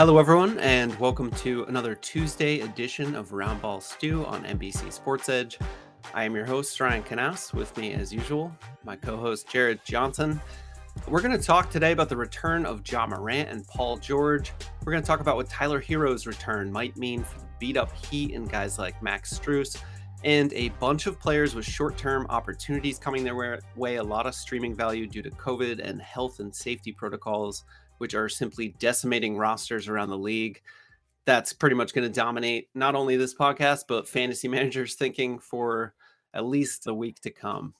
Hello, everyone, and welcome to another Tuesday edition of Roundball Stew on NBC Sports Edge. I am your host, Ryan Knaus. With me, as usual, my co host, Jared Johnson. We're going to talk today about the return of Ja Morant and Paul George. We're going to talk about what Tyler Herro's return might mean for the beat up Heat and guys like Max Strus, and a bunch of players with short term opportunities coming their way, a lot of streaming value due to COVID and health and safety protocols which are simply decimating rosters around the league. That's pretty much going to dominate not only this podcast, but fantasy managers thinking for at least a week to come.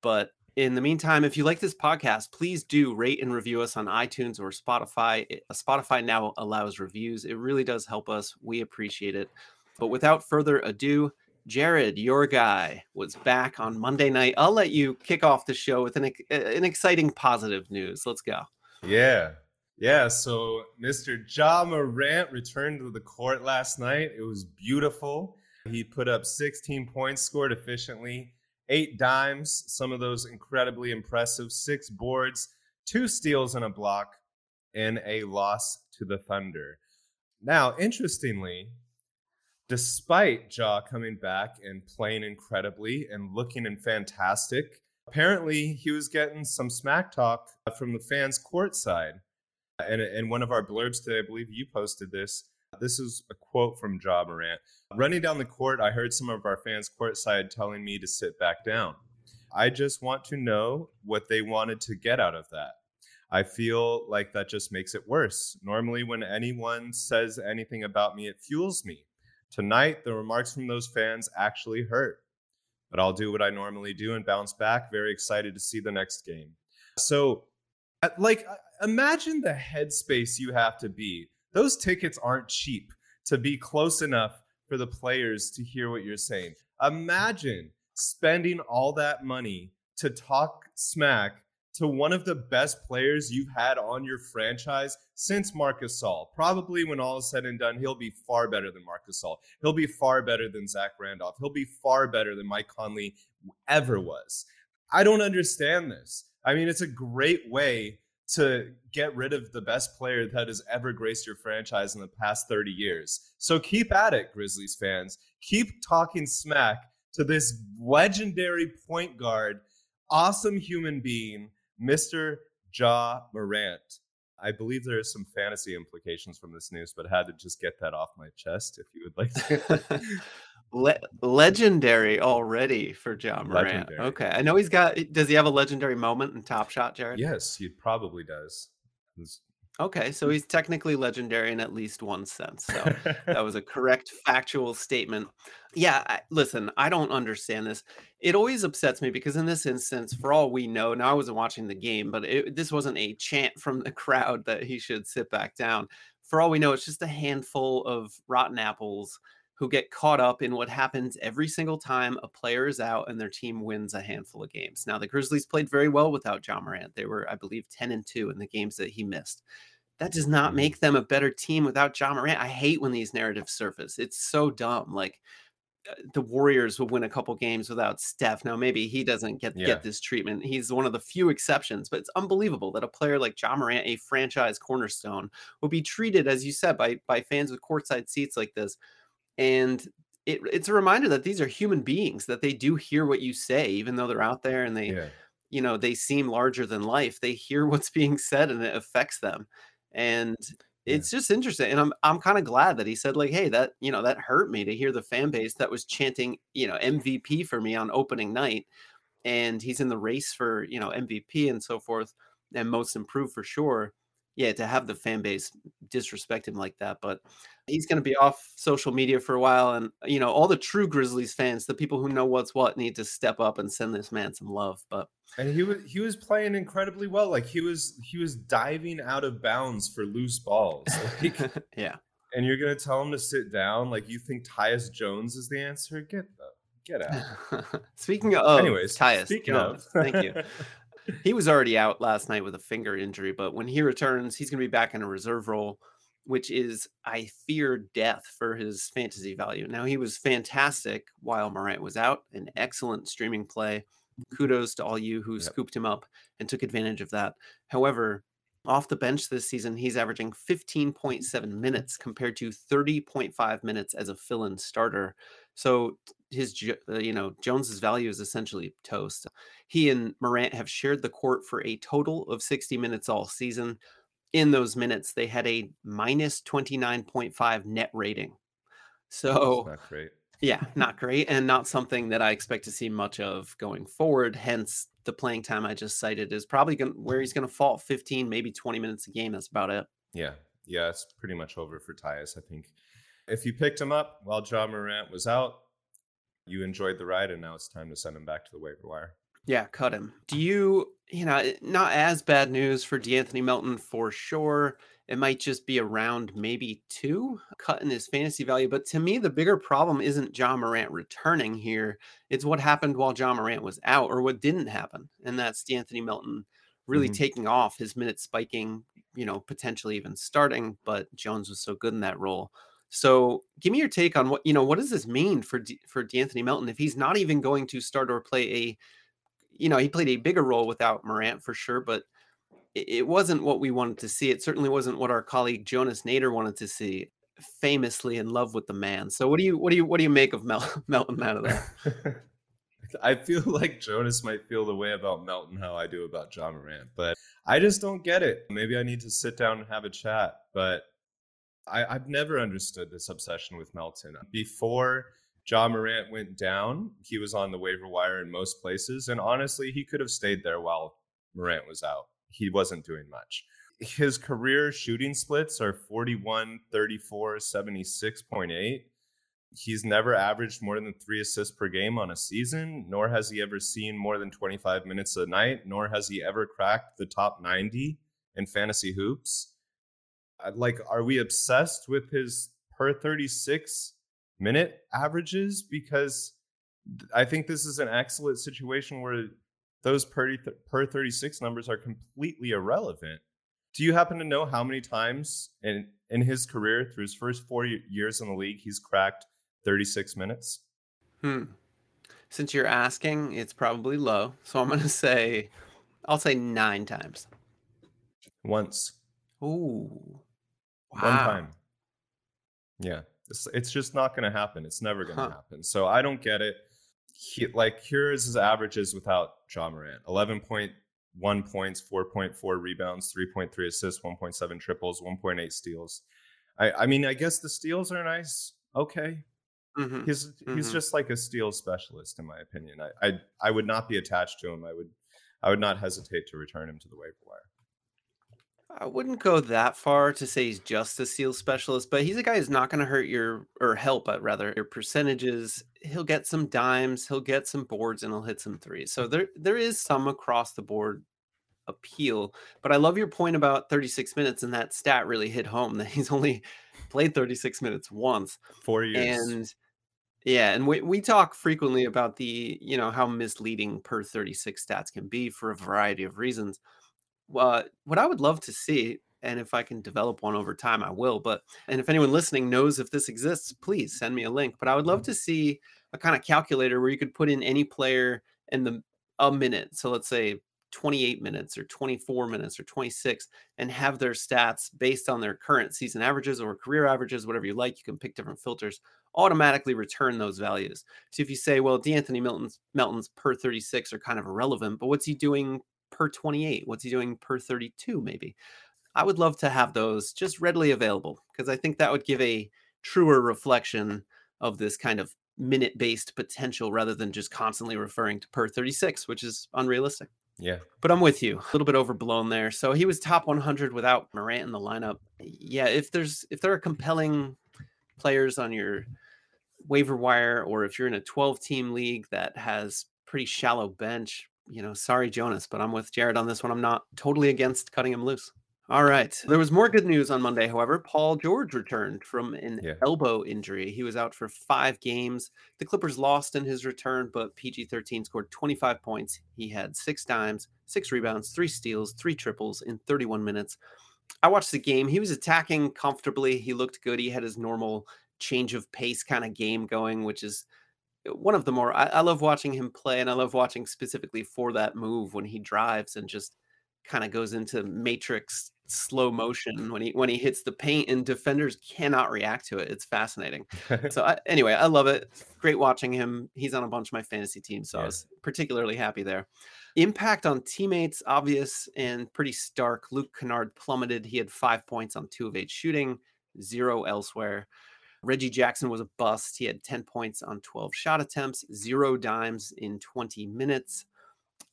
But in the meantime, if you like this podcast, please do rate and review us on iTunes or Spotify. Spotify now allows reviews. It really does help us. We appreciate it. But without further ado, Jared, your guy, was back on Monday night. I'll let you kick off the show with an, an exciting positive news. Let's go. Yeah. Yeah, so Mr. Ja Morant returned to the court last night. It was beautiful. He put up 16 points, scored efficiently, eight dimes, some of those incredibly impressive, six boards, two steals and a block, in a loss to the Thunder. Now, interestingly, despite Ja coming back and playing incredibly and looking in fantastic, apparently he was getting some smack talk from the fans courtside. And in one of our blurbs today, I believe you posted this. This is a quote from Ja Morant. Running down the court, I heard some of our fans courtside telling me to sit back down. I just want to know what they wanted to get out of that. I feel like that just makes it worse. Normally, when anyone says anything about me, it fuels me. Tonight, the remarks from those fans actually hurt. But I'll do what I normally do and bounce back. Very excited to see the next game. So, Uh, like, uh, imagine the headspace you have to be. Those tickets aren't cheap to be close enough for the players to hear what you're saying. Imagine spending all that money to talk smack to one of the best players you've had on your franchise since Marcus Gasol. Probably when all is said and done, he'll be far better than Marcus Gasol. He'll be far better than Zach Randolph. He'll be far better than Mike Conley ever was. I don't understand this. I mean, it's a great way to get rid of the best player that has ever graced your franchise in the past 30 years. So keep at it, Grizzlies fans. Keep talking smack to this legendary point guard, awesome human being, Mr. Ja Morant. I believe there are some fantasy implications from this news, but I had to just get that off my chest if you would like to. Le- legendary already for Ja Morant. Legendary. Okay, I know he's got. Eh, does he have a legendary moment in Top Shot, Jared? Yes, he probably does. Okay, so he's technically legendary in at least one sense. So that was a correct factual statement. Yeah, I, listen, I don't understand this. It always upsets me because in this instance, for all we know, now I wasn't watching the game, but it, this wasn't a chant from the crowd that he should sit back down. For all we know, it's just a handful of rotten apples who get caught up in what happens every single time a player is out and their team wins a handful of games. Now, the Grizzlies played very well without Ja Morant. They were, I believe, 10 and 2 in the games that he missed. That does not mm-hmm. make them a better team without Ja Morant. I hate when these narratives surface. It's so dumb. Like uh, the Warriors will win a couple games without Steph. Now, maybe he doesn't get, yeah. get this treatment. He's one of the few exceptions, but it's unbelievable that a player like Ja Morant, a franchise cornerstone, will be treated, as you said, by, by fans with courtside seats like this and it, it's a reminder that these are human beings that they do hear what you say even though they're out there and they yeah. you know they seem larger than life they hear what's being said and it affects them and it's yeah. just interesting and i'm i'm kind of glad that he said like hey that you know that hurt me to hear the fan base that was chanting you know mvp for me on opening night and he's in the race for you know mvp and so forth and most improved for sure yeah, to have the fan base disrespect him like that. But he's going to mm. be off social media for a while. And, you know, all the true Grizzlies fans, the people who know what's what, need to step up and send this man some love. But, and he was he was playing incredibly well. Like he was he was diving out of bounds for loose balls. Like, yeah. And you're gonna tell him to sit down? Like you think Tyus Jones is the answer? Get the get out. speaking of anyways, Tyus Jones, of. thank you. He was already out last night with a finger injury, but when he returns, he's gonna be back in a reserve role which is I fear death for his fantasy value. Now he was fantastic while Morant was out, an excellent streaming play. Kudos to all you who yep. scooped him up and took advantage of that. However, off the bench this season, he's averaging 15.7 minutes compared to 30.5 minutes as a fill-in starter. So his, uh, you know, Jones's value is essentially toast. He and Morant have shared the court for a total of 60 minutes all season in those minutes, they had a minus 29.5 net rating. So, not great. yeah, not great. And not something that I expect to see much of going forward. Hence, the playing time I just cited is probably going where he's going to fall 15, maybe 20 minutes a game. That's about it. Yeah. Yeah. It's pretty much over for Tyus. I think if you picked him up while Ja Morant was out, you enjoyed the ride, and now it's time to send him back to the waiver wire. Yeah, cut him. Do you, you know, not as bad news for De'Anthony Melton for sure. It might just be around maybe two cut in his fantasy value. But to me, the bigger problem isn't Ja Morant returning here. It's what happened while Ja Morant was out or what didn't happen. And that's De'Anthony Melton really mm-hmm. taking off, his minutes spiking, you know, potentially even starting. But Jones was so good in that role. So, give me your take on what you know. What does this mean for D- for De'Anthony Melton if he's not even going to start or play a you know, he played a bigger role without Morant for sure, but it wasn't what we wanted to see. It certainly wasn't what our colleague Jonas Nader wanted to see. Famously in love with the man. So what do you what do you what do you make of Mel- Melton out of that? I feel like Jonas might feel the way about Melton how I do about Ja Morant, but I just don't get it. Maybe I need to sit down and have a chat. But I, I've never understood this obsession with Melton. Before Ja Morant went down, he was on the waiver wire in most places. And honestly, he could have stayed there while Morant was out. He wasn't doing much. His career shooting splits are 41, 34, 76.8. He's never averaged more than three assists per game on a season, nor has he ever seen more than 25 minutes a night, nor has he ever cracked the top 90 in fantasy hoops. Like, are we obsessed with his per 36 minute averages because I think this is an excellent situation where those per, per 36 numbers are completely irrelevant. Do you happen to know how many times in, in his career, through his first four years in the league, he's cracked 36 minutes? Hmm. Since you're asking, it's probably low. So I'm going to say, I'll say nine times. Once. Ooh. Wow. One time. Yeah. It's, it's just not going to happen. It's never going to huh. happen. So I don't get it. He, like here's his averages without Ja Morant: 11.1 points, 4.4 rebounds, 3.3 assists, 1.7 triples, 1.8 steals. I, I mean, I guess the steals are nice. Okay, mm-hmm. he's mm-hmm. he's just like a steal specialist in my opinion. I, I I would not be attached to him. I would I would not hesitate to return him to the waiver wire. I wouldn't go that far to say he's just a seal specialist, but he's a guy who's not going to hurt your or help, but rather your percentages. He'll get some dimes, he'll get some boards, and he'll hit some threes. So there there is some across the board appeal. But I love your point about 36 minutes, and that stat really hit home that he's only played 36 minutes once. Four years. And yeah, and we, we talk frequently about the, you know, how misleading per 36 stats can be for a variety of reasons uh, what I would love to see, and if I can develop one over time, I will. But and if anyone listening knows if this exists, please send me a link. But I would love mm-hmm. to see a kind of calculator where you could put in any player in the a minute. So let's say 28 minutes or 24 minutes or 26 and have their stats based on their current season averages or career averages, whatever you like. You can pick different filters, automatically return those values. So if you say, well, De'Anthony Melton's Melton's per 36 are kind of irrelevant, but what's he doing per 28? What's he doing per 32, maybe? I would love to have those just readily available because I think that would give a truer reflection of this kind of minute based potential rather than just constantly referring to per 36, which is unrealistic. Yeah. But I'm with you. A little bit overblown there. So he was top 100 without Morant in the lineup. Yeah, if there's if there are compelling players on your waiver wire or if you're in a 12 team league that has pretty shallow bench, you know, sorry Jonas, but I'm with Jared on this one. I'm not totally against cutting him loose. All right. There was more good news on Monday, however. Paul George returned from an Yeah. elbow injury. He was out for five games. The Clippers lost in his return, but PG 13 scored 25 points. He had six dimes, six rebounds, three steals, three triples in 31 minutes. I watched the game. He was attacking comfortably. He looked good. He had his normal change of pace kind of game going, which is one of the more I, I love watching him play, and I love watching specifically for that move when he drives and just kind of goes into matrix slow motion when he when he hits the paint and defenders cannot react to it. It's fascinating. So I, anyway, I love it. Great watching him. He's on a bunch of my fantasy teams, so I was particularly happy there. Impact on teammates obvious and pretty stark. Luke Kennard plummeted. He had five points on two of eight shooting, zero elsewhere. Reggie Jackson was a bust. He had 10 points on 12 shot attempts, zero dimes in 20 minutes.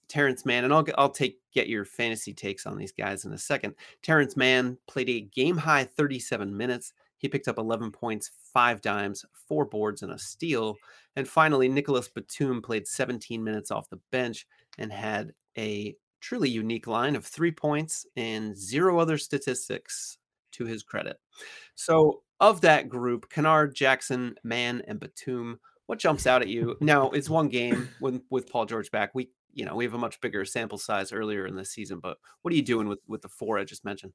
Terrence Mann, and I'll I'll take get your fantasy takes on these guys in a second. Terrence Mann played a game high 37 minutes. He picked up 11 points, five dimes, four boards, and a steal. And finally, Nicolas Batum played 17 minutes off the bench and had a truly unique line of three points and zero other statistics to his credit. So, of that group, Kennard, Jackson, Mann, and Batum, what jumps out at you? Now, it's one game with, with Paul George back. We you know, we have a much bigger sample size earlier in the season, but what are you doing with with the four I just mentioned?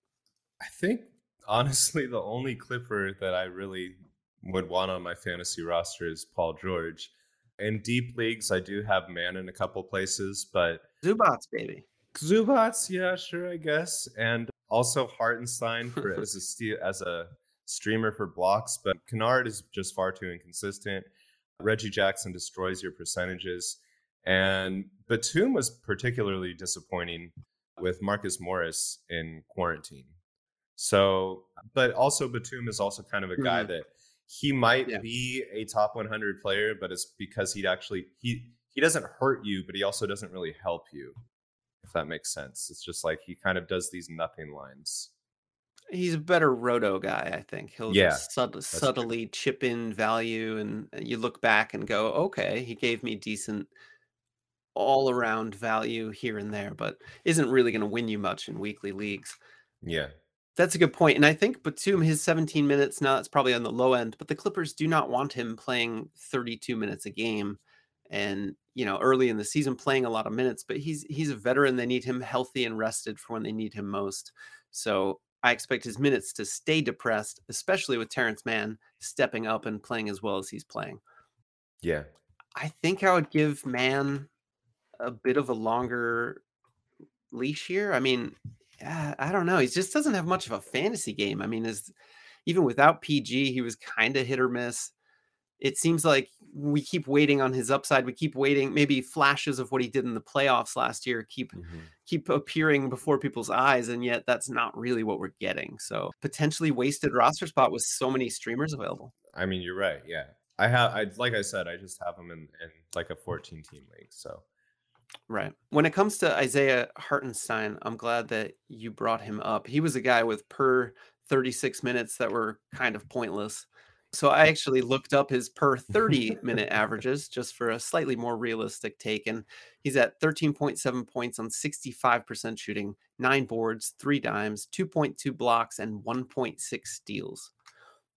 I think honestly the only Clipper that I really would want on my fantasy roster is Paul George. In deep leagues, I do have Mann in a couple places, but Zubac, baby. Zubac, yeah, sure, I guess, and also Hartenstein for as a steal, as a streamer for blocks. But Kennard is just far too inconsistent. Reggie Jackson destroys your percentages, and Batum was particularly disappointing with Marcus Morris in quarantine. So, but also Batum is also kind of a guy Mhm. that he might Yeah. be a top 100 player, but it's because he'd actually he he doesn't hurt you, but he also doesn't really help you. If that makes sense, it's just like he kind of does these nothing lines. He's a better roto guy, I think. He'll Yeah, just sub- true. subtly chip in value, and uh, you look back and go, okay, he gave me decent all around value here and there, but isn't really going to win you much in weekly leagues. Yeah, That's a good point. And I think Batum, his 17 minutes now, it's probably on the low end, but the Clippers do not want him playing 32 minutes a game and, you know, early in the season playing a lot of minutes, but he's he's a veteran. They need him healthy and rested for when they need him most. So I expect his minutes to stay depressed, especially with Terrence Mann stepping up and playing as well as he's playing. yeah, I think I would give Mann a bit of a longer leash here. I mean, I don't know. He just doesn't have much of a fantasy game. I mean, is even without PG, he was kind of hit or miss. It seems like we keep waiting on his upside. We keep waiting. Maybe flashes of what he did in the playoffs last year keep mhm. keep appearing before people's eyes, and yet that's not really what we're getting. So potentially wasted roster spot with so many streamers available. I mean, you're right. Yeah, I have. I like I said, I just have him in in like a 14 team league. So Right. When it comes to Isaiah Hartenstein, I'm glad that you brought him up. He was a guy with per 36 minutes that were kind of pointless. So I actually looked up his per 30 minute averages just for a slightly more realistic take. And he's at 13.7 points on 65% shooting, nine boards, three dimes, 2.2 blocks, and 1.6 steals.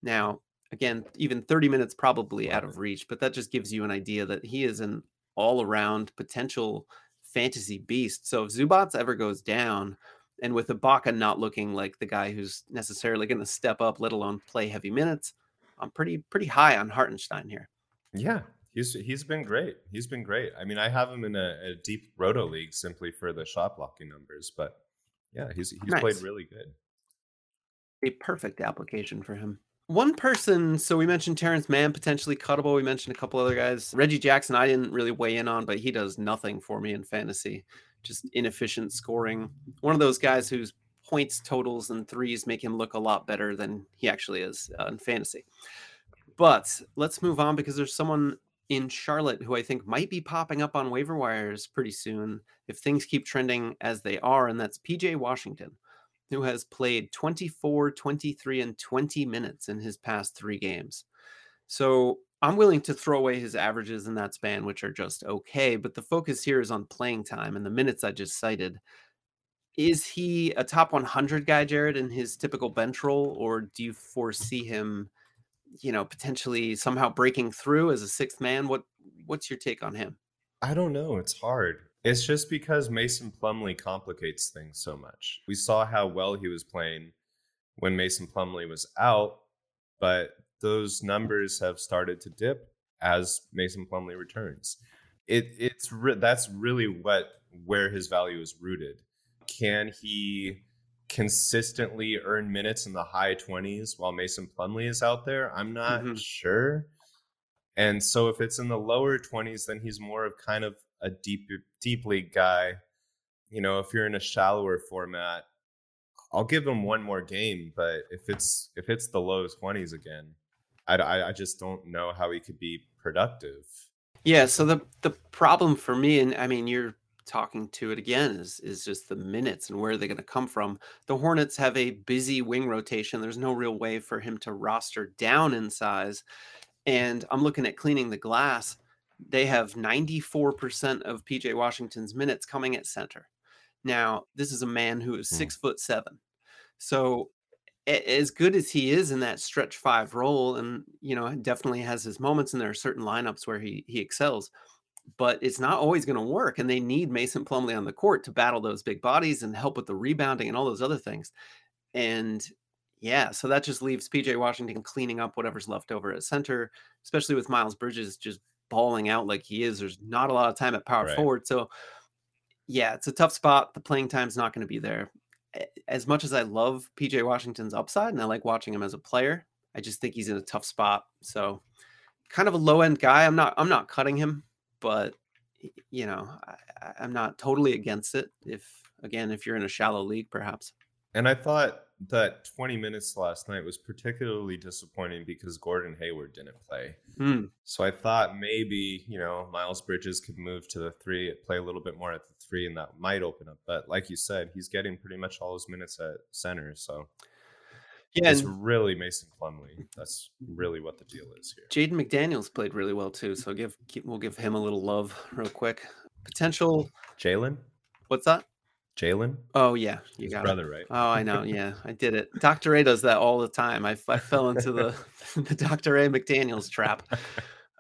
Now, again, even 30 minutes probably out of reach, but that just gives you an idea that he is an all around potential fantasy beast. So if Zubac ever goes down, and with Ibaka not looking like the guy who's necessarily going to step up, let alone play heavy minutes, I'm pretty pretty high on Hartenstein here. yeah, he's he's been great. He's been great. I mean, I have him in a, a deep roto league simply for the shot blocking numbers, but yeah, he's he's played really good. A perfect application for him. One person, so we mentioned Terrence Mann potentially cuttable. We mentioned a couple other guys. Reggie Jackson, I didn't really weigh in on, but he does nothing for me in fantasy. Just inefficient scoring. One of those guys whose points, totals, and threes make him look a lot better than he actually is uh, in fantasy. But let's move on because there's someone in Charlotte, who I think might be popping up on waiver wires pretty soon if things keep trending as they are, and that's PJ Washington, who has played 24, 23, and 20 minutes in his past three games. So I'm willing to throw away his averages in that span, which are just okay. But the focus here is on playing time and the minutes I just cited. Is he a top 100 guy, Jared, in his typical bench role, or do you foresee him, you know, potentially somehow breaking through as a sixth man? What What's your take on him? I don't know. It's hard. It's just because Mason Plumlee complicates things so much. We saw how well he was playing when Mason Plumlee was out, but those numbers have started to dip as Mason Plumlee returns. It it's re- that's really what where his value is rooted. Can he consistently earn minutes in the high 20s while Mason Plumlee is out there? I'm not mm-hmm. sure. And so if it's in the lower 20s, then he's more of kind of a deep deep league guy. You know, if you're in a shallower format, I'll give him one more game, but if it's if it's the low 20s again, I, I just don't know how he could be productive. Yeah. So the the problem for me, and I mean, you're talking to it again, is is just the minutes and where they're going to come from. The Hornets have a busy wing rotation. There's no real way for him to roster down in size. And I'm looking at cleaning the glass. They have 94% of PJ Washington's minutes coming at center. Now, this is a man who is hmm. six foot seven. So as good as he is in that stretch five role, and you know, definitely has his moments, and there are certain lineups where he he excels, but it's not always going to work. And they need Mason Plumlee on the court to battle those big bodies and help with the rebounding and all those other things. And yeah, so that just leaves PJ Washington cleaning up whatever's left over at center, especially with Miles Bridges just balling out like he is. There's not a lot of time at power right. forward. So yeah, it's a tough spot. The playing time's not going to be there as much as I love PJ Washington's upside and I like watching him as a player, I just think he's in a tough spot. So kind of a low end guy. I'm not I'm not cutting him, but you know, I, I'm not totally against it. If again, if you're in a shallow league, perhaps. And I thought that 20 minutes last night was particularly disappointing because Gordon Hayward didn't play. Mm. So I thought maybe, you know, Miles Bridges could move to the three, play a little bit more at the three, and that might open up. But like you said, he's getting pretty much all his minutes at center. So yeah, it's really Mason Plumlee. That's really what the deal is here. Jaden McDaniels played really well too. So give we'll give him a little love real quick. Potential Jalen. What's that? Jalen. Oh yeah, you His got brother, it. right? Oh, I know. Yeah, I did it. Dr. A does that all the time. I, I fell into the the Dr. A McDaniel's trap.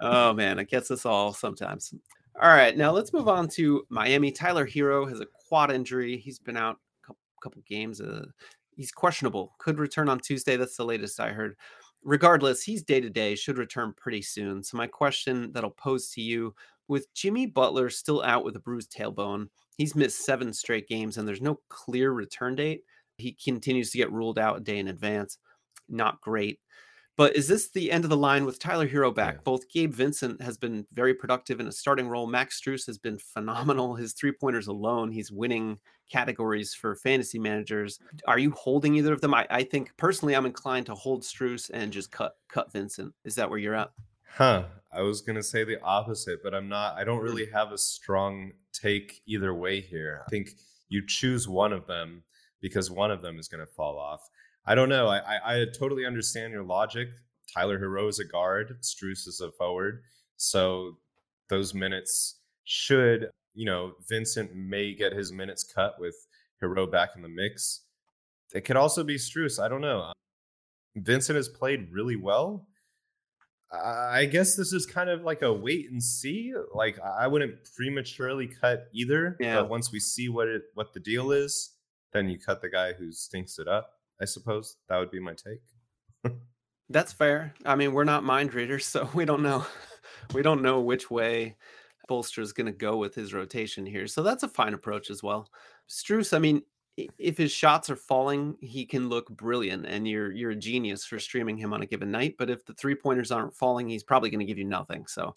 Oh man, it gets us all sometimes. All right, now let's move on to Miami. Tyler Herro has a quad injury. He's been out a couple, couple games. Uh, he's questionable. Could return on Tuesday. That's the latest I heard. Regardless, he's day to day. Should return pretty soon. So my question that I'll pose to you: With Jimmy Butler still out with a bruised tailbone He's missed seven straight games, and there's no clear return date. He continues to get ruled out a day in advance. Not great. But is this the end of the line with Tyler Herro back? Yeah. Both Gabe Vincent has been very productive in a starting role. Max Strus has been phenomenal. His three pointers alone, he's winning categories for fantasy managers. Are you holding either of them? I, I think personally, I'm inclined to hold Strus and just cut cut Vincent. Is that where you're at? Huh. I was gonna say the opposite, but I'm not. I don't mm. really have a strong take either way here. I think you choose one of them because one of them is gonna fall off. I don't know. I, I, I totally understand your logic. Tyler Herro is a guard. Strus is a forward. So those minutes should, you know, Vincent may get his minutes cut with Herro back in the mix. It could also be Strus. I don't know. Um, Vincent has played really well I guess this is kind of like a wait and see. Like I wouldn't prematurely cut either. Yeah. But once we see what it what the deal is, then you cut the guy who stinks it up. I suppose that would be my take. That's fair. I mean, we're not mind readers, so we don't know. We don't know which way Spoelstra is going to go with his rotation here. So that's a fine approach as well. Strus, I mean, if his shots are falling, he can look brilliant, and you're you're a genius for streaming him on a given night. But if the three pointers aren't falling, he's probably going to give you nothing. So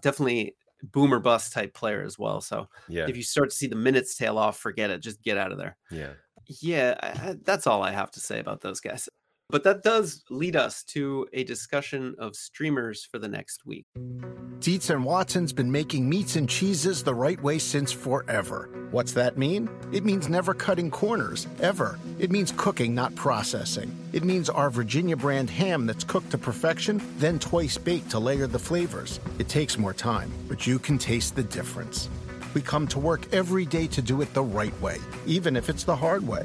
definitely boomer bust type player as well. So yeah, if you start to see the minutes tail off, forget it. Just get out of there. Yeah, yeah. I, that's all I have to say about those guys. But that does lead us to a discussion of streamers for the next week. Dietz and Watson's been making meats and cheeses the right way since forever. What's that mean? It means never cutting corners, ever. It means cooking, not processing. It means our Virginia brand ham that's cooked to perfection, then twice baked to layer the flavors. It takes more time, but you can taste the difference. We come to work every day to do it the right way, even if it's the hard way.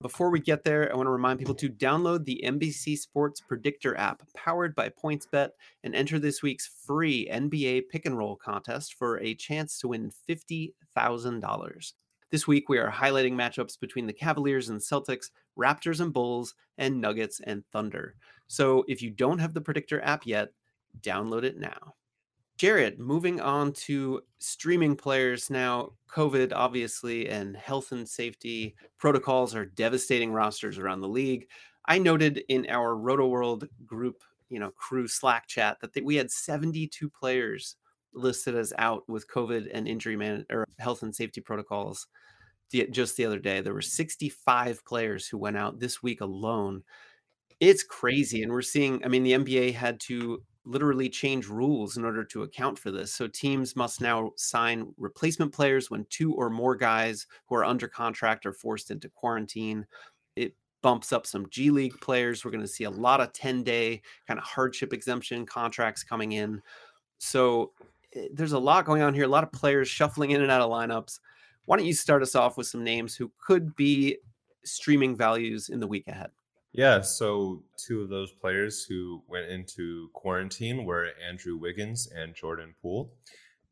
Before we get there, I want to remind people to download the NBC Sports Predictor app powered by PointsBet and enter this week's free NBA pick and roll contest for a chance to win $50,000. This week, we are highlighting matchups between the Cavaliers and Celtics, Raptors and Bulls, and Nuggets and Thunder. So if you don't have the Predictor app yet, download it now. Jared, moving on to streaming players now, COVID obviously and health and safety protocols are devastating rosters around the league. I noted in our Roto World group, you know, crew Slack chat that we had 72 players listed as out with COVID and injury man or health and safety protocols. just the other day, there were 65 players who went out this week alone. It's crazy, and we're seeing. I mean, the NBA had to literally change rules in order to account for this. So teams must now sign replacement players when two or more guys who are under contract are forced into quarantine. It bumps up some G League players. We're going to see a lot of 10 day kind of hardship exemption contracts coming in. So eh, there's a lot going on here, a lot of players shuffling in and out of lineups. Why don't you start us off with some names who could be streaming values in the week ahead? Yeah, so two of those players who went into quarantine were Andrew Wiggins and Jordan Poole.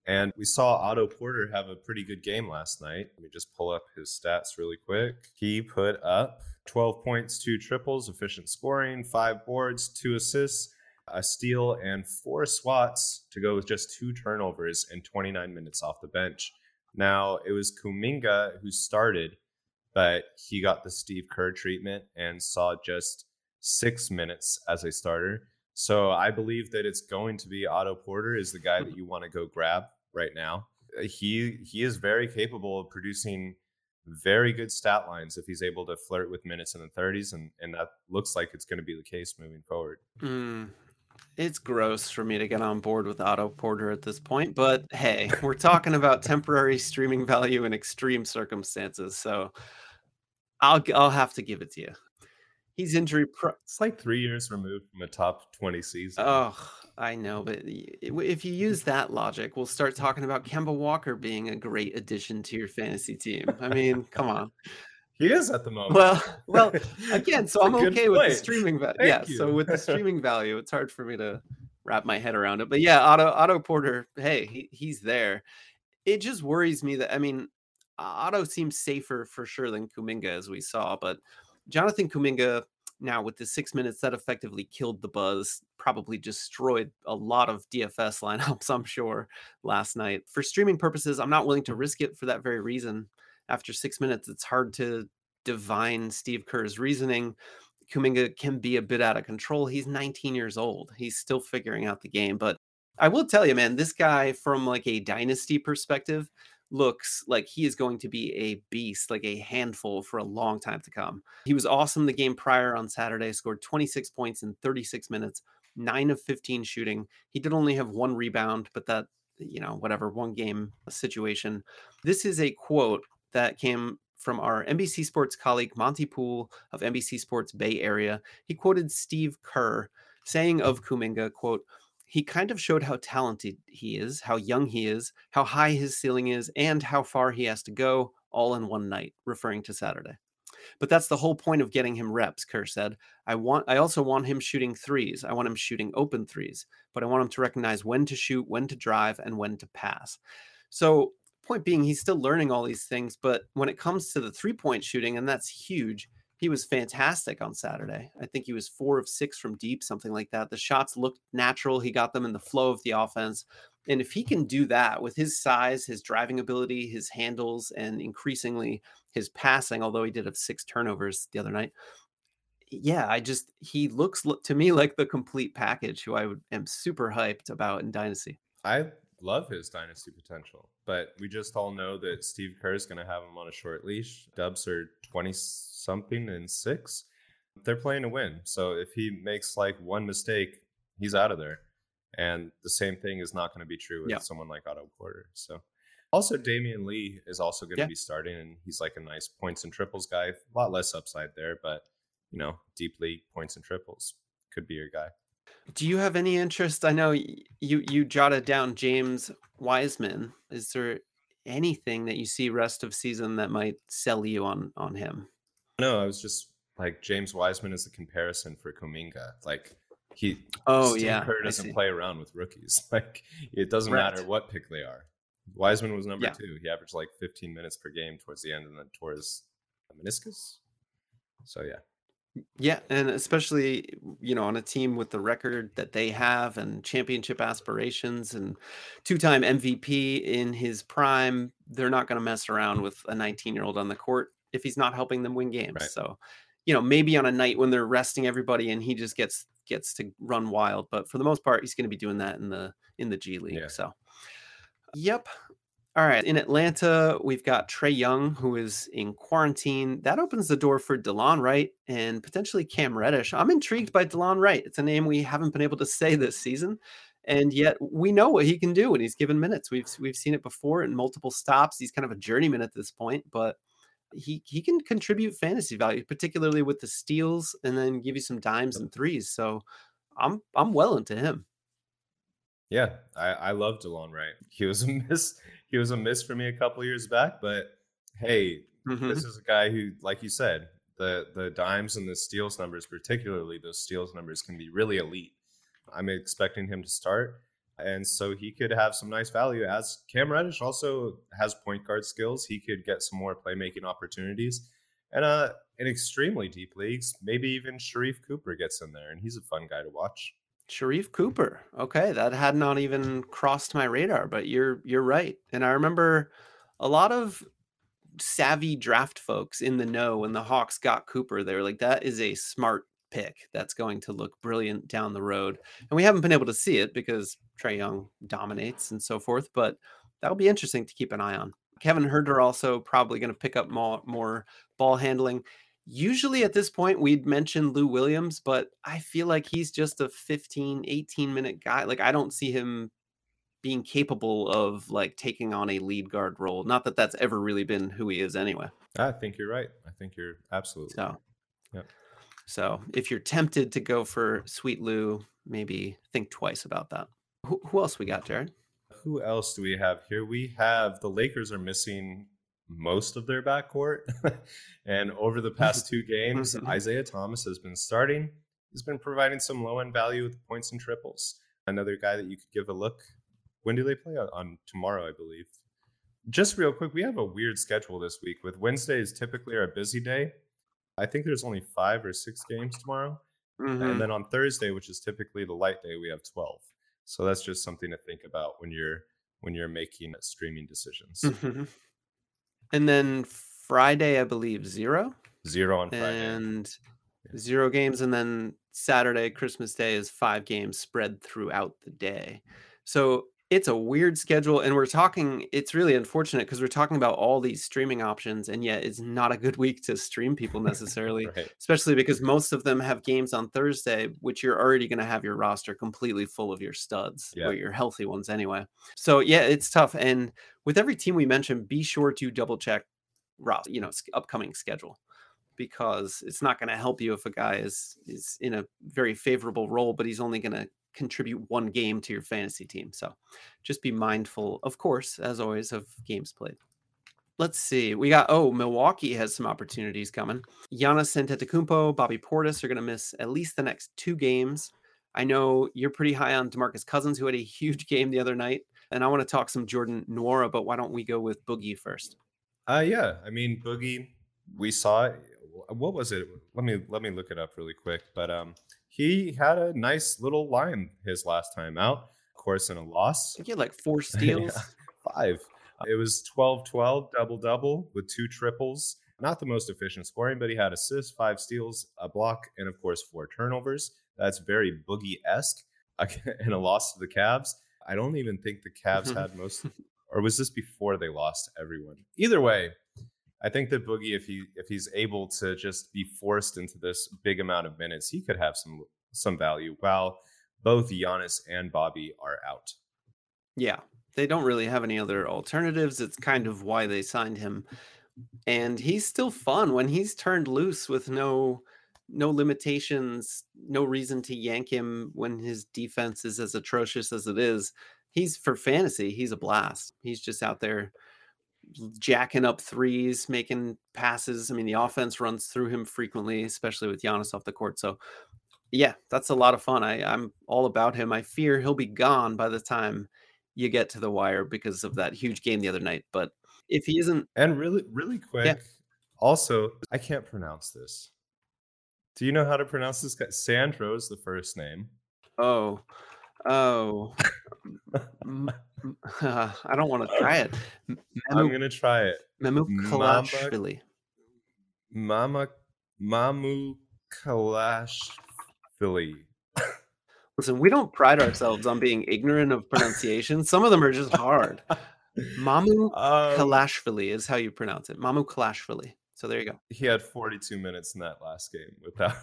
And we saw Otto Porter have a pretty good game last night. Let me just pull up his stats really quick. He put up 12 points, two triples, efficient scoring, five boards, two assists, a steal, and four swats to go with just two turnovers in 29 minutes off the bench. Now, it was Kuminga who started but he got the Steve Kerr treatment and saw just six minutes as a starter. So I believe that it's going to be Otto Porter is the guy that you want to go grab right now. He he is very capable of producing very good stat lines if he's able to flirt with minutes in the 30s, and and that looks like it's going to be the case moving forward. Mm, it's gross for me to get on board with Otto Porter at this point, but hey, we're talking about temporary streaming value in extreme circumstances, so I'll I'll have to give it to you. He's injury pro. It's like three years removed from a top twenty season. Oh, I know, but if you use that logic, we'll start talking about Kemba Walker being a great addition to your fantasy team. I mean, come on. He is at the moment. Well, well, again, so I'm okay with the streaming value. Yeah, you. so with the streaming value, it's hard for me to wrap my head around it. But yeah, Otto Otto Porter, hey, he, he's there. It just worries me that I mean, Otto seems safer for sure than Kuminga, as we saw. But Jonathan Kuminga, now with the six minutes, that effectively killed the buzz, probably destroyed a lot of DFS lineups, I'm sure, last night. For streaming purposes, I'm not willing to risk it for that very reason. After six minutes, it's hard to divine Steve Kerr's reasoning. Kuminga can be a bit out of control. He's 19 years old. He's still figuring out the game. But I will tell you, man, this guy, from like a dynasty perspective, looks like he is going to be a beast, like a handful for a long time to come. He was awesome the game prior on Saturday, scored 26 points in 36 minutes, 9 of 15 shooting. He did only have one rebound, but that, you know, whatever, one game situation. This is a quote that came from our NBC Sports colleague Monte Poole of NBC Sports Bay Area. He quoted Steve Kerr saying of Kuminga, quote, he kind of showed how talented he is, how young he is, how high his ceiling is, and how far he has to go all in one night, referring to Saturday. But that's the whole point of getting him reps, Kerr said. I want I also want him shooting threes. I want him shooting open threes, but I want him to recognize when to shoot, when to drive, and when to pass. So point being, he's still learning all these things, but when it comes to the three-point shooting, and that's huge, he was fantastic on Saturday. I think he was four of six from deep, something like that. The shots looked natural. He got them in the flow of the offense. And if he can do that with his size, his driving ability, his handles, and increasingly his passing, although he did have six turnovers the other night, yeah, I just, he looks to me like the complete package who I am super hyped about in Dynasty. I love his dynasty potential, but we just all know that Steve Kerr is going to have him on a short leash. Dubs are 20 something and six. They're playing to win. So if he makes like one mistake, he's out of there. And the same thing is not going to be true with yeah. someone like Otto Porter. So also Damion Lee is also going to yeah. be starting and he's like a nice points and triples guy. A lot less upside there, but you know, deep league points and triples could be your guy. Do you have any interest? I know you you jotted down James Wiseman. Is there anything that you see rest of season that might sell you on on him? No, I was just like James Wiseman is the comparison for Kuminga. Like he oh Steve yeah Kerr doesn't play around with rookies. Like it doesn't right. matter what pick they are. Wiseman was number yeah. two. He averaged like 15 minutes per game towards the end, and then towards meniscus. So yeah. Yeah, and especially you know on a team with the record that they have and championship aspirations and two-time MVP in his prime, they're not going to mess around with a 19-year-old on the court if he's not helping them win games. Right. So, you know, maybe on a night when they're resting everybody and he just gets gets to run wild, but for the most part, he's going to be doing that in the in the G League. Yeah. So, yep. All right. In Atlanta, we've got Trae Young, who is in quarantine. That opens the door for Delon Wright and potentially Cam Reddish. I'm intrigued by Delon Wright. It's a name we haven't been able to say this season. And yet we know what he can do when he's given minutes. We've we've seen it before in multiple stops. He's kind of a journeyman at this point, but he he can contribute fantasy value, particularly with the steals, and then give you some dimes and threes. So I'm I'm well into him. Yeah, I, I love DeLon Wright. He was a miss. He was a miss for me a couple years back, but hey, mm-hmm. this is a guy who, like you said, the the dimes and the steals numbers, particularly those steals numbers, can be really elite. I'm expecting him to start and so he could have some nice value. As Cam Reddish also has point guard skills, he could get some more playmaking opportunities. And uh, in extremely deep leagues, maybe even Sharife Cooper gets in there, and he's a fun guy to watch. Sharife Cooper. Okay, that had not even crossed my radar, but you're you're right. And I remember a lot of savvy draft folks in the know when the Hawks got Cooper. They were like, "That is a smart pick that's going to look brilliant down the road. And we haven't been able to see it because Trae Young dominates and so forth, but that'll be interesting to keep an eye on. Kevin Huerter also probably going to pick up more, more ball handling. Usually at this point, we'd mention Lou Williams, but I feel like he's just a 15, 18 minute guy. Like, I don't see him being capable of like taking on a lead guard role. Not that that's ever really been who he is anyway. I think you're right. I think you're absolutely. So, yeah. So if you're tempted to go for Sweet Lou, maybe think twice about that. Who, who else we got, Jared? Who else do we have here? We have the Lakers are missing most of their backcourt. and over the past two games, mm-hmm. Isaiah Thomas has been starting. He's been providing some low end value with points and triples. Another guy that you could give a look. When do they play? On tomorrow, I believe. Just real quick, we have a weird schedule this week with Wednesdays typically our busy day. I think there's only five or six games tomorrow. Mm-hmm. And then on Thursday, which is typically the light day, we have 12. So that's just something to think about when you're when you're making streaming decisions. Mm-hmm. And then Friday, I believe, zero. Zero on Friday. And yeah. zero games. And then Saturday, Christmas Day is five games spread throughout the day. So it's a weird schedule and we're talking it's really unfortunate because we're talking about all these streaming options and yet it's not a good week to stream people necessarily right. especially because most of them have games on thursday which you're already going to have your roster completely full of your studs yeah. or your healthy ones anyway so yeah it's tough and with every team we mentioned be sure to double check roster you know upcoming schedule because it's not going to help you if a guy is is in a very favorable role but he's only going to contribute one game to your fantasy team. So just be mindful, of course, as always, of games played. Let's see. We got oh, Milwaukee has some opportunities coming. Giannis Antetokounmpo, Bobby Portis are going to miss at least the next two games. I know you're pretty high on DeMarcus Cousins, who had a huge game the other night, and I want to talk some Jordan Nwora, but why don't we go with Boogie first? Uh yeah, I mean Boogie, we saw it. What was it? Let me let me look it up really quick. But um, he had a nice little line his last time out. Of course, in a loss, he had like four steals. yeah, five. It was 12 12, double double with two triples. Not the most efficient scoring, but he had assists, five steals, a block, and of course, four turnovers. That's very boogie esque in a loss to the Cavs. I don't even think the Cavs had most, or was this before they lost everyone? Either way, I think that Boogie, if he if he's able to just be forced into this big amount of minutes, he could have some some value. While both Giannis and Bobby are out. Yeah, they don't really have any other alternatives. It's kind of why they signed him. And he's still fun when he's turned loose with no no limitations, no reason to yank him when his defense is as atrocious as it is. He's for fantasy, he's a blast. He's just out there jacking up threes, making passes. I mean, the offense runs through him frequently, especially with Giannis off the court. So, yeah, that's a lot of fun. I, I'm all about him. I fear he'll be gone by the time you get to the wire because of that huge game the other night. But if he isn't, and really, really quick, yeah. also, I can't pronounce this. Do you know how to pronounce this guy? Sandro is the first name. Oh, oh. uh, I don't want to try it. Memu, I'm gonna try it. Memu Kalashvili. Mama, Mamu Kalashvili. Listen, we don't pride ourselves on being ignorant of pronunciation. Some of them are just hard. Mamu um, Kalashvili is how you pronounce it. Mamu Kalashvili. So there you go. He had 42 minutes in that last game without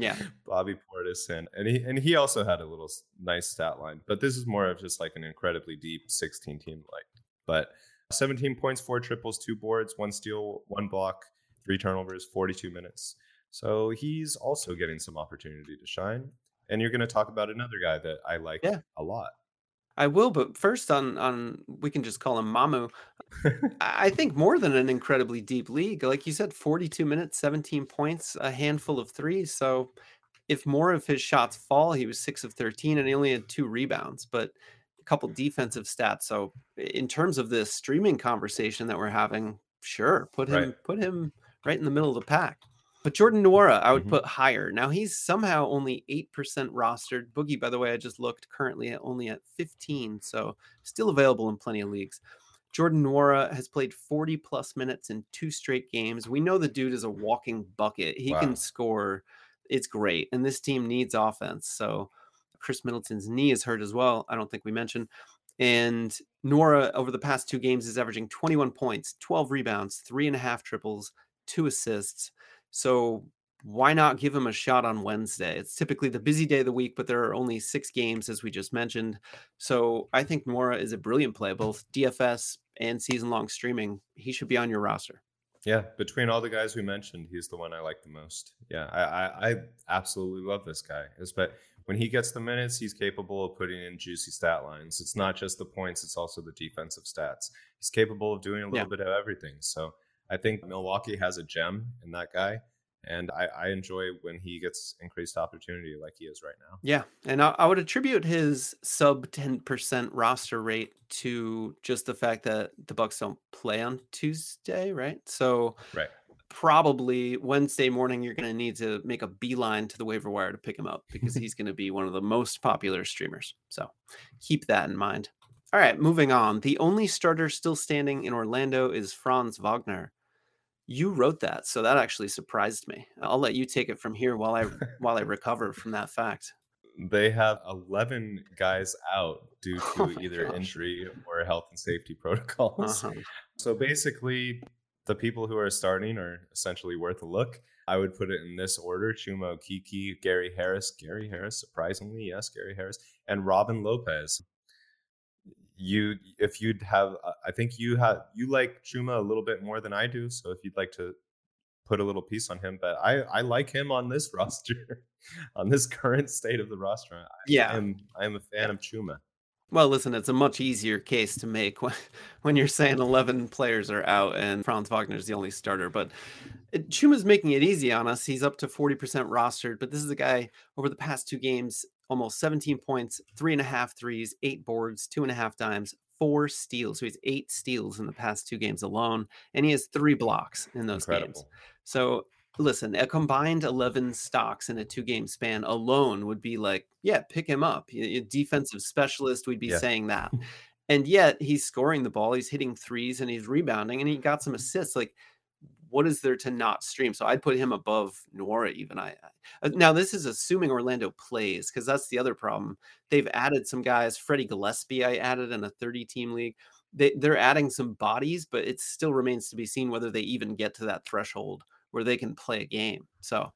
yeah Bobby Portis and and he and he also had a little nice stat line. But this is more of just like an incredibly deep 16 team like. But 17 points, four triples, two boards, one steal, one block, three turnovers, 42 minutes. So he's also getting some opportunity to shine. And you're going to talk about another guy that I like yeah. a lot. I will, but first on on we can just call him Mamu. I think more than an incredibly deep league. Like you said, 42 minutes, 17 points, a handful of threes. So if more of his shots fall, he was six of 13 and he only had two rebounds, but a couple defensive stats. So in terms of this streaming conversation that we're having, sure, put him right. put him right in the middle of the pack. But Jordan Nwora, I would mm-hmm. put higher. Now he's somehow only 8% rostered. Boogie, by the way, I just looked currently at only at 15, so still available in plenty of leagues. Jordan Nwora has played 40 plus minutes in two straight games. We know the dude is a walking bucket. He wow. can score. It's great. And this team needs offense. So Khris Middleton's knee is hurt as well. I don't think we mentioned. And Nwora, over the past two games, is averaging 21 points, 12 rebounds, three and a half triples, two assists. So why not give him a shot on Wednesday? It's typically the busy day of the week, but there are only six games, as we just mentioned. So I think Nwora is a brilliant play, both DFS and season long streaming. He should be on your roster. Yeah, between all the guys we mentioned, he's the one I like the most. Yeah, I, I, I absolutely love this guy. But when he gets the minutes, he's capable of putting in juicy stat lines. It's not just the points; it's also the defensive stats. He's capable of doing a little yeah. bit of everything. So I think Milwaukee has a gem in that guy. And I, I enjoy when he gets increased opportunity like he is right now. Yeah. And I, I would attribute his sub 10% roster rate to just the fact that the Bucks don't play on Tuesday, right? So right probably Wednesday morning you're going to need to make a beeline to the waiver wire to pick him up because he's going to be one of the most popular streamers. So keep that in mind. All right, moving on. The only starter still standing in Orlando is Franz Wagner. You wrote that, so that actually surprised me. I'll let you take it from here while I while I recover from that fact. They have 11 guys out due to oh either gosh. injury or health and safety protocols. Uh-huh. So basically, the people who are starting are essentially worth a look. I would put it in this order: Chuma Okeke, Gary Harris, Gary Harris, surprisingly, yes, Gary Harris, and Robin Lopez you if you'd have uh, i think you have you like chuma a little bit more than i do so if you'd like to put a little piece on him. But I I like him on this roster, on this current state of the roster. I, yeah, I am I am a fan of Chuma. Well, listen, it's a much easier case to make when, when you're saying 11 players are out and Franz Wagner is the only starter. But it, Chuma's making it easy on us. He's up to 40% rostered, but this is a guy over the past two games, almost 17 points, three and a half threes, eight boards, two and a half dimes, four steals. So he's eight steals in the past two games alone, and he has three blocks in those Incredible. games. So listen, a combined 11 stocks in a two game span alone would be like, yeah, pick him up. A defensive specialist, we'd be yeah. saying that. And yet he's scoring the ball, he's hitting threes and he's rebounding and he got some assists. Like, what is there to not stream? So I'd put him above Nwora even. I uh, now this is assuming Orlando plays because that's the other problem. They've added some guys. Freddie Gillespie, I added in a 30 team league. They they're adding some bodies, but it still remains to be seen whether they even get to that threshold where they can play a game. So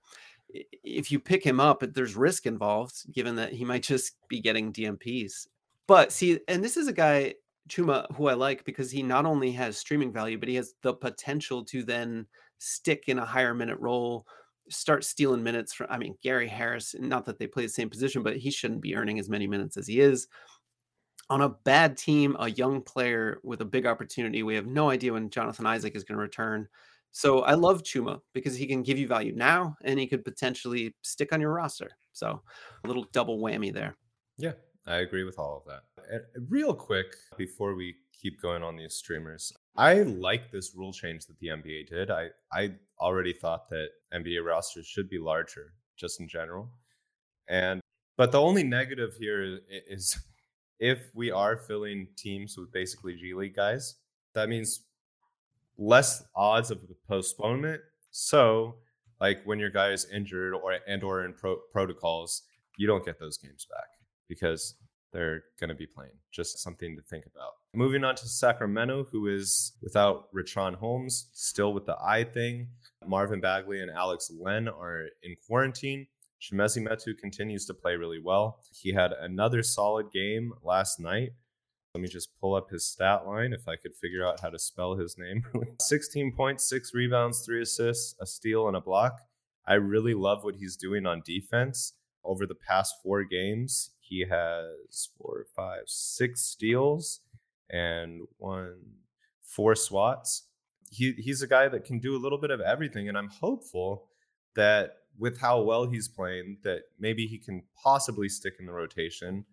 if you pick him up, there's risk involved, given that he might just be getting DNPs. But see, and this is a guy, Chuma, who I like because he not only has streaming value, but he has the potential to then stick in a higher minute role, start stealing minutes from, I mean, Gary Harris, not that they play the same position, but he shouldn't be earning as many minutes as he is. On a bad team, a young player with a big opportunity, we have no idea when Jonathan Isaac is going to return. So I love Chuma because he can give you value now and he could potentially stick on your roster. So a little double whammy there. Yeah, I agree with all of that. And real quick, before we keep going on these streamers, I like this rule change that the NBA did. I, I already thought that NBA rosters should be larger just in general. And but the only negative here is if we are filling teams with basically G League guys, that means less odds of postponement. So, like when your guy is injured or and or in pro- protocols, you don't get those games back because they're going to be playing. Just something to think about. Moving on to Sacramento, who is without Richaun Holmes, still with the eye thing. Marvin Bagley and Alex Len are in quarantine. Chimezie Metu continues to play really well. He had another solid game last night let me just pull up his stat line if I could figure out how to spell his name. 16.6 rebounds, three assists, a steal, and a block. I really love what he's doing on defense. Over the past four games, he has four, five, six steals and one, four swats. He, he's a guy that can do a little bit of everything, and I'm hopeful that with how well he's playing, that maybe he can possibly stick in the rotation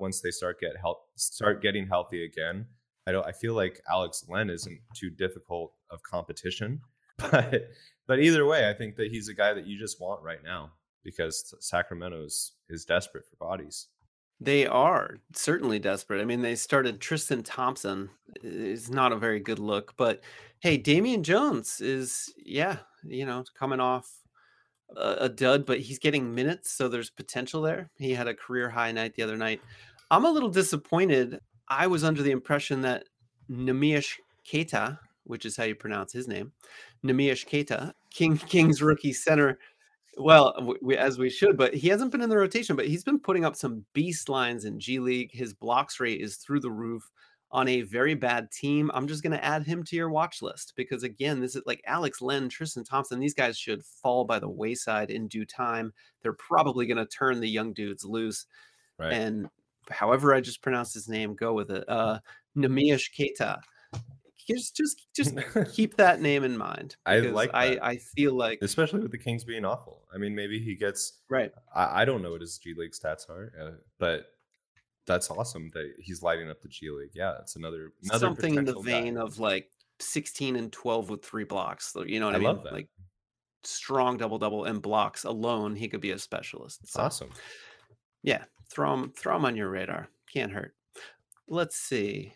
once they start get help start getting healthy again. I don't I feel like Alex Len isn't too difficult of competition. But but either way, I think that he's a guy that you just want right now because Sacramento is, is desperate for bodies. They are certainly desperate. I mean, they started Tristan Thompson. It's not a very good look, but hey, Damian Jones is yeah, you know, coming off a, a dud, but he's getting minutes, so there's potential there. He had a career high night the other night. I'm a little disappointed. I was under the impression that Neemias Queta, which is how you pronounce his name, Neemias Queta, King King's rookie center. Well, we, as we should, but he hasn't been in the rotation. But he's been putting up some beast lines in G League. His blocks rate is through the roof on a very bad team, I'm just going to add him to your watch list because again, this is like Alex Len, Tristan Thompson. These guys should fall by the wayside in due time. They're probably going to turn the young dudes loose. Right. And however I just pronounced his name, go with it. Uh, Neemias Queta. Just, just, just keep that name in mind. I like. That. I, I feel like, especially with the Kings being awful. I mean, maybe he gets right. I, I don't know what his G League stats are, uh, but that's awesome that he's lighting up the G League. Yeah, it's another, another something in the vein guy. of like 16 and 12 with three blocks. You know what I, I mean? Love that. Like strong double double and blocks alone, he could be a specialist. So, awesome. Yeah, throw him throw him on your radar. Can't hurt. Let's see.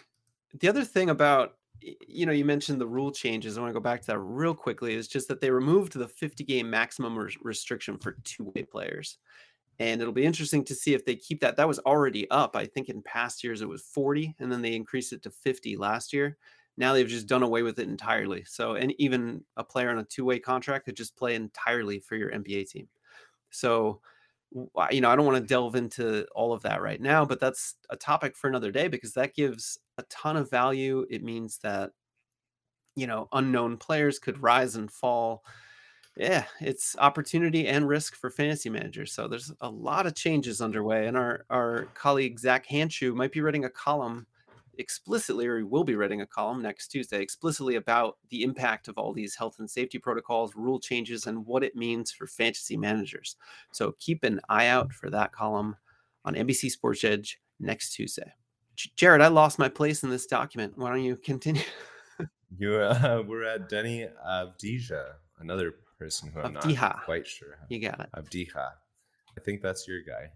The other thing about you know, you mentioned the rule changes. I want to go back to that real quickly. It's just that they removed the 50 game maximum restriction for two way players and it'll be interesting to see if they keep that. That was already up. I think in past years it was 40, and then they increased it to 50 last year. Now they've just done away with it entirely. So, and even a player on a two way contract could just play entirely for your NBA team. So, you know, I don't want to delve into all of that right now, but that's a topic for another day because that gives a ton of value. It means that, you know, unknown players could rise and fall yeah, it's opportunity and risk for fantasy managers. So there's a lot of changes underway, and our our colleague Zak Hanshew might be writing a column explicitly, or he will be writing a column next Tuesday explicitly about the impact of all these health and safety protocols, rule changes, and what it means for fantasy managers. So keep an eye out for that column on NBC Sports Edge next Tuesday. Jared, I lost my place in this document. Why don't you continue? you uh, we're at Deni Avdija, another person who I'm Avdija. not quite sure. You got it. Avdija. I think that's your guy.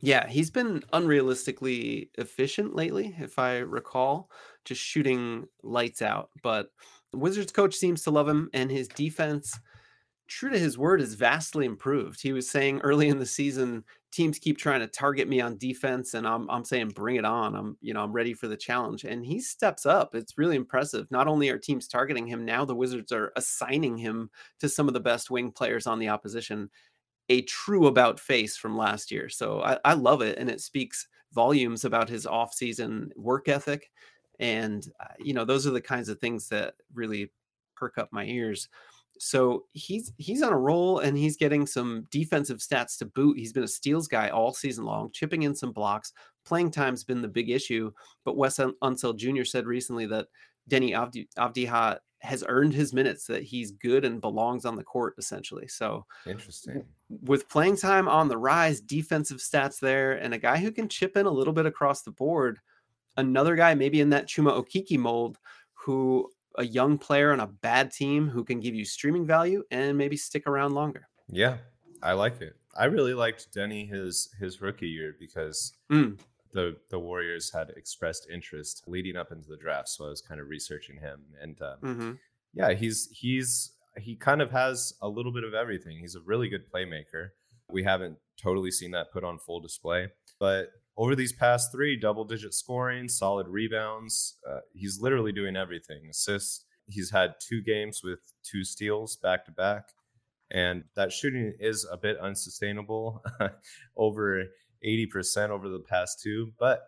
Yeah, he's been unrealistically efficient lately, if I recall, just shooting lights out. But Wizards coach seems to love him, and his defense, true to his word, is vastly improved. He was saying early in the season, teams keep trying to target me on defense, and I'm I'm saying bring it on. I'm you know I'm ready for the challenge, and he steps up. It's really impressive. Not only are teams targeting him now, the Wizards are assigning him to some of the best wing players on the opposition. A true about face from last year, so I, I love it, and it speaks volumes about his offseason work ethic, and uh, you know those are the kinds of things that really perk up my ears. So he's he's on a roll and he's getting some defensive stats to boot. He's been a steals guy all season long, chipping in some blocks. Playing time's been the big issue, but Wes Unseld Jr. said recently that Deni Avdi, Avdija has earned his minutes, that he's good and belongs on the court essentially. So interesting. With playing time on the rise, defensive stats there, and a guy who can chip in a little bit across the board. Another guy maybe in that Chuma Okeke mold who a young player on a bad team who can give you streaming value and maybe stick around longer. Yeah, I like it. I really liked Deni his his rookie year because mm. the the Warriors had expressed interest leading up into the draft, so I was kind of researching him, and um, mm-hmm. yeah, he's he's he kind of has a little bit of everything. He's a really good playmaker. We haven't totally seen that put on full display, but over these past three, double digit scoring, solid rebounds. Uh, he's literally doing everything. Assists. He's had two games with two steals back to back. And that shooting is a bit unsustainable, over 80% over the past two. But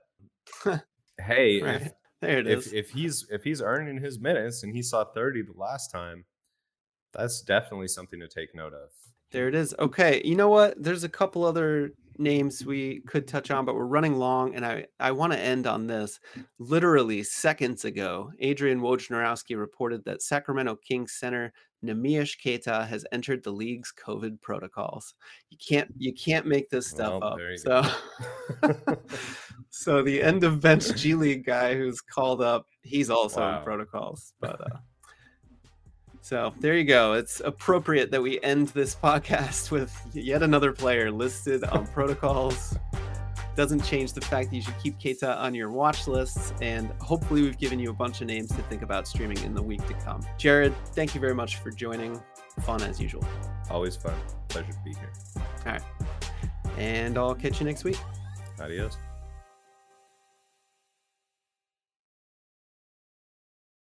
hey, right. if, there it if, is. if he's if he's earning his minutes and he saw 30 the last time, that's definitely something to take note of. There it is. Okay, you know what? There's a couple other names we could touch on, but we're running long, and I I want to end on this. Literally seconds ago, Adrian Wojnarowski reported that Sacramento Kings center Neemias Queta has entered the league's COVID protocols. You can't you can't make this stuff well, up. So, so the end of bench G League guy who's called up, he's also wow. in protocols. But uh, so there you go. It's appropriate that we end this podcast with yet another player listed on protocols. Doesn't change the fact that you should keep Queta on your watch lists, and hopefully, we've given you a bunch of names to think about streaming in the week to come. Jared, thank you very much for joining. Fun as usual. Always fun. Pleasure to be here. All right. And I'll catch you next week. Adios.